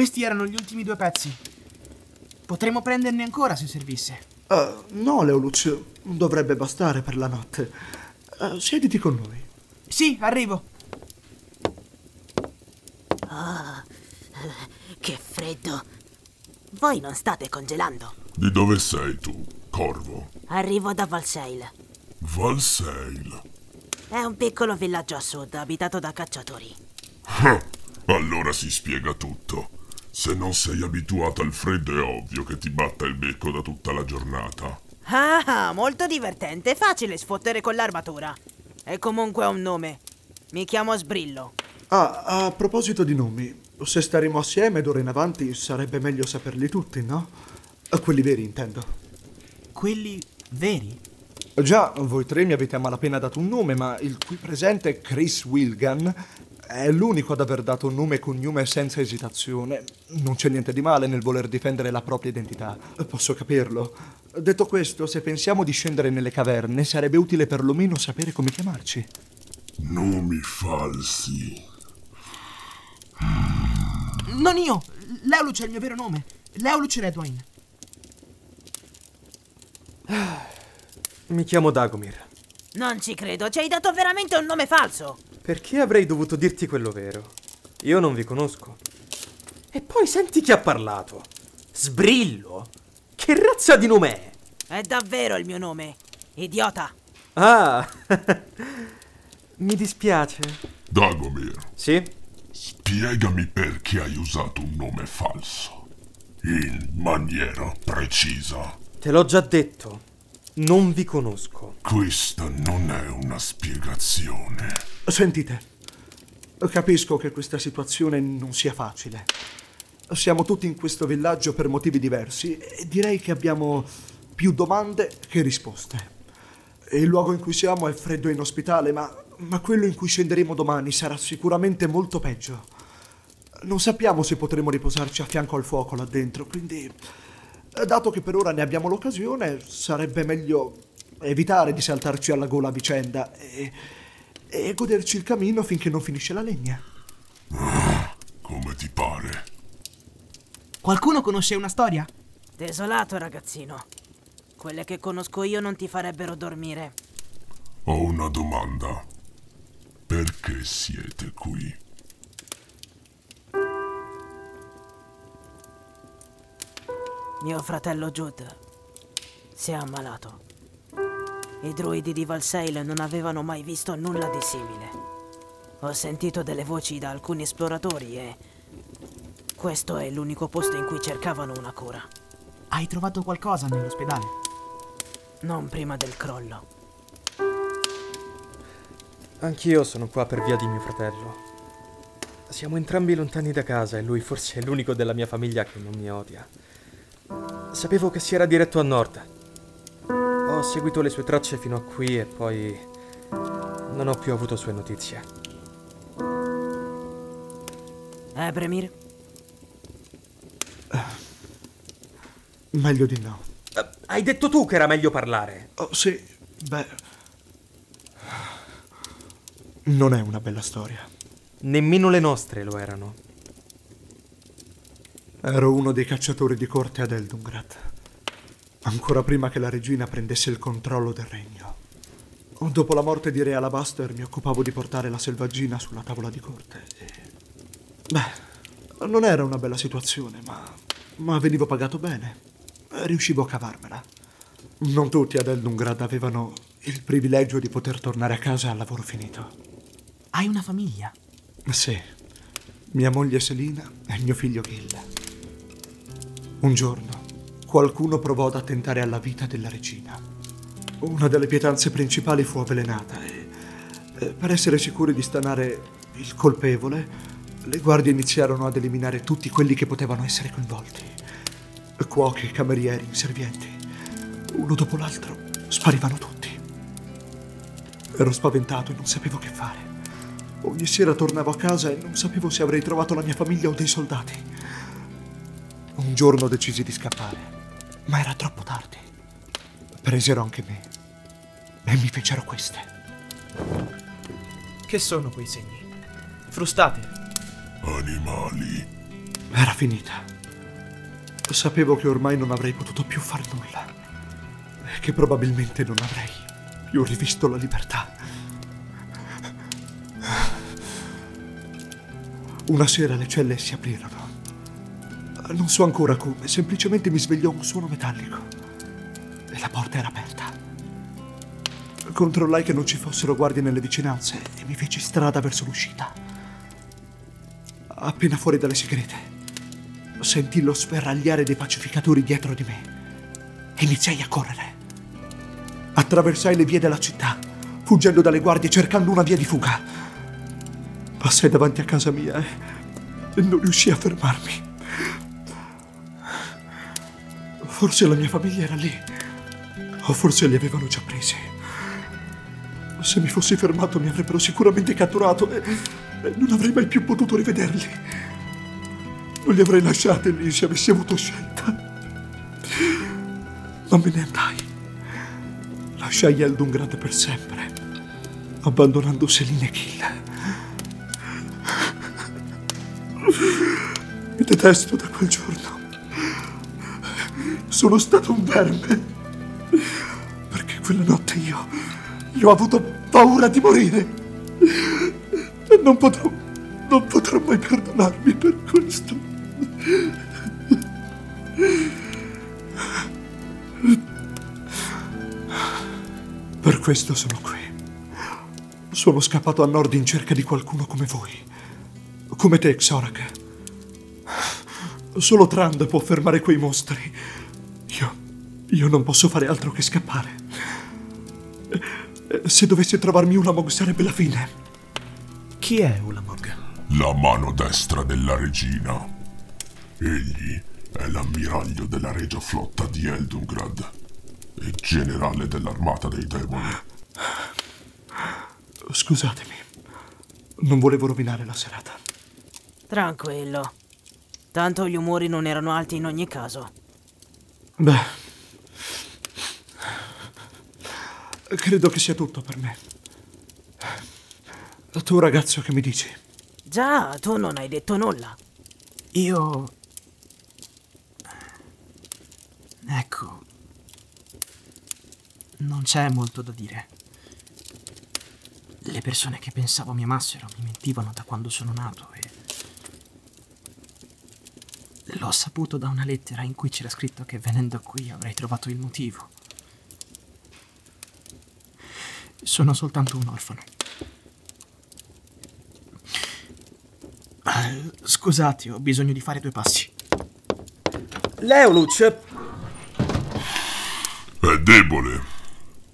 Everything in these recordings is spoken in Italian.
Questi erano gli ultimi due pezzi. Potremmo prenderne ancora se servisse. Uh, no, Leoluz, dovrebbe bastare per la notte. Uh, siediti con noi. Sì, arrivo. Oh, che freddo. Voi non state congelando. Di dove sei tu, Corvo? Arrivo da Valseil. Valseil. È un piccolo villaggio a sud abitato da cacciatori. Ah, allora si spiega tutto. Se non sei abituato al freddo è ovvio che ti batta il becco da tutta la giornata. Ah, molto divertente. Facile sfottere con l'armatura. E comunque ho un nome. Mi chiamo Sbrillo. Ah, a proposito di nomi, se staremo assieme d'ora in avanti sarebbe meglio saperli tutti, no? Quelli veri, intendo. Quelli veri? Già, voi tre mi avete a malapena dato un nome, ma il qui presente Chris Wilgan è l'unico ad aver dato un nome e cognome senza esitazione. Non c'è niente di male nel voler difendere la propria identità. Posso capirlo. Detto questo, se pensiamo di scendere nelle caverne, sarebbe utile perlomeno sapere come chiamarci. Nomi falsi. Non io! Leoluc è il mio vero nome. Leoluc Redwine. Mi chiamo Dagomir. Non ci credo, ci hai dato veramente un nome falso. Perché avrei dovuto dirti quello vero? Io non vi conosco. E poi senti chi ha parlato. Sbrillo? Che razza di nome è? È davvero il mio nome. Idiota. Ah, mi dispiace. Dagomir, Sì? spiegami perché hai usato un nome falso. In maniera precisa. Te l'ho già detto. Non vi conosco. Questa non è una spiegazione. Sentite, capisco che questa situazione non sia facile. Siamo tutti in questo villaggio per motivi diversi e direi che abbiamo più domande che risposte. Il luogo in cui siamo è freddo e inospitale, ma, ma quello in cui scenderemo domani sarà sicuramente molto peggio. Non sappiamo se potremo riposarci a fianco al fuoco là dentro, quindi, dato che per ora ne abbiamo l'occasione, sarebbe meglio evitare di saltarci alla gola a vicenda e, e goderci il cammino finché non finisce la legna. Come ti pare? Qualcuno conosce una storia? Desolato, ragazzino. Quelle che conosco io non ti farebbero dormire. Ho una domanda. Perché siete qui? Mio fratello Jude si è ammalato. I druidi di Valseil non avevano mai visto nulla di simile. Ho sentito delle voci da alcuni esploratori e questo è l'unico posto in cui cercavano una cura. Hai trovato qualcosa nell'ospedale? Non prima del crollo. Anch'io sono qua per via di mio fratello. Siamo entrambi lontani da casa e lui forse è l'unico della mia famiglia che non mi odia. Sapevo che si era diretto a nord. Ho seguito le sue tracce fino a qui e poi non ho più avuto sue notizie. Eh, Bremir? Meglio di no. Eh, Hai detto tu che era meglio parlare. Oh, sì, beh... Non è una bella storia. Nemmeno le nostre lo erano. Ero uno dei cacciatori di corte ad Eldungrad. Ancora prima che la regina prendesse il controllo del regno. Dopo la morte di Re Alabaster mi occupavo di portare la selvaggina sulla tavola di corte. E... Beh, non era una bella situazione, ma, ma venivo pagato bene. Riuscivo a cavarmela. Non tutti ad Eldungrad avevano il privilegio di poter tornare a casa al lavoro finito. Hai una famiglia? Sì, mia moglie Selina e mio figlio Gil. Un giorno qualcuno provò ad attentare alla vita della regina. Una delle pietanze principali fu avvelenata e, eh, per essere sicuri di stanare il colpevole, le guardie iniziarono ad eliminare tutti quelli che potevano essere coinvolti. Cuochi, camerieri, inservienti. Uno dopo l'altro sparivano tutti. Ero spaventato e non sapevo che fare. Ogni sera tornavo a casa e non sapevo se avrei trovato la mia famiglia o dei soldati. Un giorno decisi di scappare, ma era troppo tardi. Presero anche me e mi fecero queste. Che sono quei segni? Frustate. Animali. Era finita. Sapevo che ormai non avrei potuto più far nulla e che probabilmente non avrei più rivisto la libertà. Una sera le celle si aprirono. Non so ancora come, semplicemente mi svegliò un suono metallico e la porta era aperta. Controllai che non ci fossero guardie nelle vicinanze e mi feci strada verso l'uscita. Appena fuori dalle segrete, sentì lo sferragliare dei pacificatori dietro di me e iniziai a correre. Attraversai le vie della città, fuggendo dalle guardie cercando una via di fuga. Passai davanti a casa mia e non riuscii a fermarmi. Forse la mia famiglia era lì, o forse li avevano già presi. Se mi fossi fermato mi avrebbero sicuramente catturato e, e non avrei mai più potuto rivederli. Non li avrei lasciati lì se avessi avuto scelta. Ma me ne andai. Lasciai Eldungrad per sempre, abbandonando Selina e Kill. Mi detesto da quel giorno. Sono stato un verme. Perché quella notte io, io ho avuto paura di morire. E non potrò, non potrò mai perdonarmi per questo. Per questo sono qui. Sono scappato a nord in cerca di qualcuno come voi. Come te, Xorak. Solo Trand può fermare quei mostri. Io. Non posso fare altro che scappare. Se dovesse trovarmi Ulamog sarebbe la fine. Chi è Ulamog? La mano destra della regina. Egli è l'ammiraglio della regia flotta di Eldungrad e generale dell'armata dei demoni. Scusatemi. Non volevo rovinare la serata. Tranquillo. Tanto gli umori non erano alti in ogni caso. Beh. Credo che sia tutto per me. Tu ragazzo che mi dici? Già, tu non hai detto nulla. Io... Ecco... Non c'è molto da dire. Le persone che pensavo mi amassero mi mentivano da quando sono nato e... L'ho saputo da una lettera in cui c'era scritto che venendo qui avrei trovato il motivo. Sono soltanto un orfano. Eh, Scusate, ho bisogno di fare due passi. Leoluc, È debole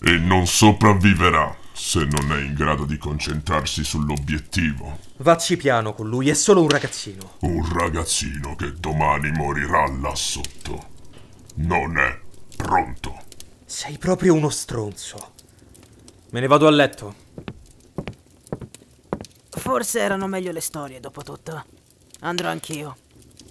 e non sopravviverà se non è in grado di concentrarsi sull'obiettivo. vacci piano con lui, è solo un ragazzino. Un ragazzino che domani morirà là sotto. Non è pronto. Sei proprio uno stronzo. Me ne vado a letto. Forse erano meglio le storie, dopo tutto. Andrò anch'io.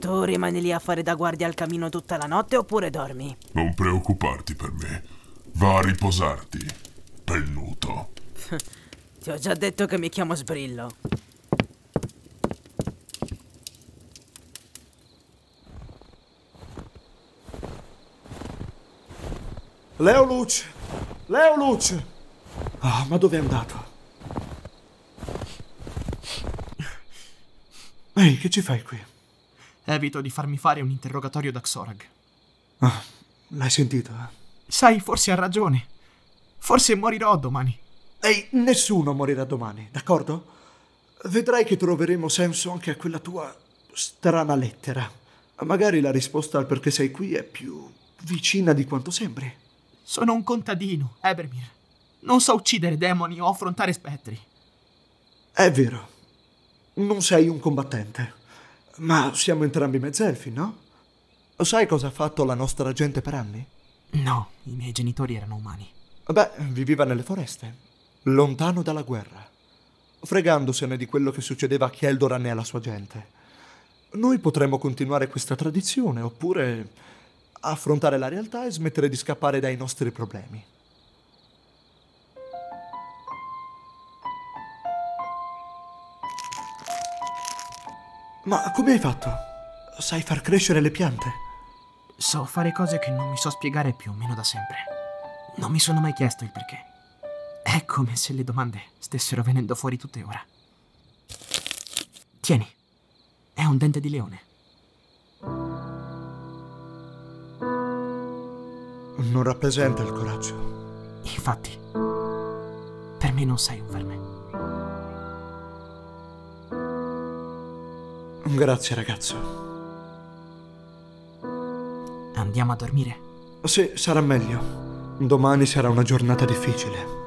Tu rimani lì a fare da guardia al camino tutta la notte oppure dormi? Non preoccuparti per me. Va a riposarti, pennuto. Ti ho già detto che mi chiamo Sbrillo. Leo Luce! Ah, ma dove è andato? Ehi, che ci fai qui? Evito di farmi fare un interrogatorio da Xorag. Ah, l'hai sentito? eh? Sai, forse ha ragione. Forse morirò domani. Ehi, nessuno morirà domani, d'accordo? Vedrai che troveremo senso anche a quella tua strana lettera. Magari la risposta al perché sei qui è più vicina di quanto sembri. Sono un contadino, Ebermir. Non so uccidere demoni o affrontare spettri. È vero, non sei un combattente, ma siamo entrambi mezzelfi, no? Sai cosa ha fatto la nostra gente per anni? No, i miei genitori erano umani. Beh, viveva nelle foreste, lontano dalla guerra, fregandosene di quello che succedeva a Kjeldoran e alla sua gente. Noi potremmo continuare questa tradizione, oppure affrontare la realtà e smettere di scappare dai nostri problemi. Ma come hai fatto? sai far crescere le piante? So fare cose che non mi so spiegare più o meno da sempre. Non mi sono mai chiesto il perché. È come se le domande stessero venendo fuori tutte ora. Tieni, è un dente di leone. Non rappresenta il coraggio. Infatti, per me non sei un verme. Grazie, ragazzo. Andiamo a dormire? Sì, sarà meglio. Domani sarà una giornata difficile.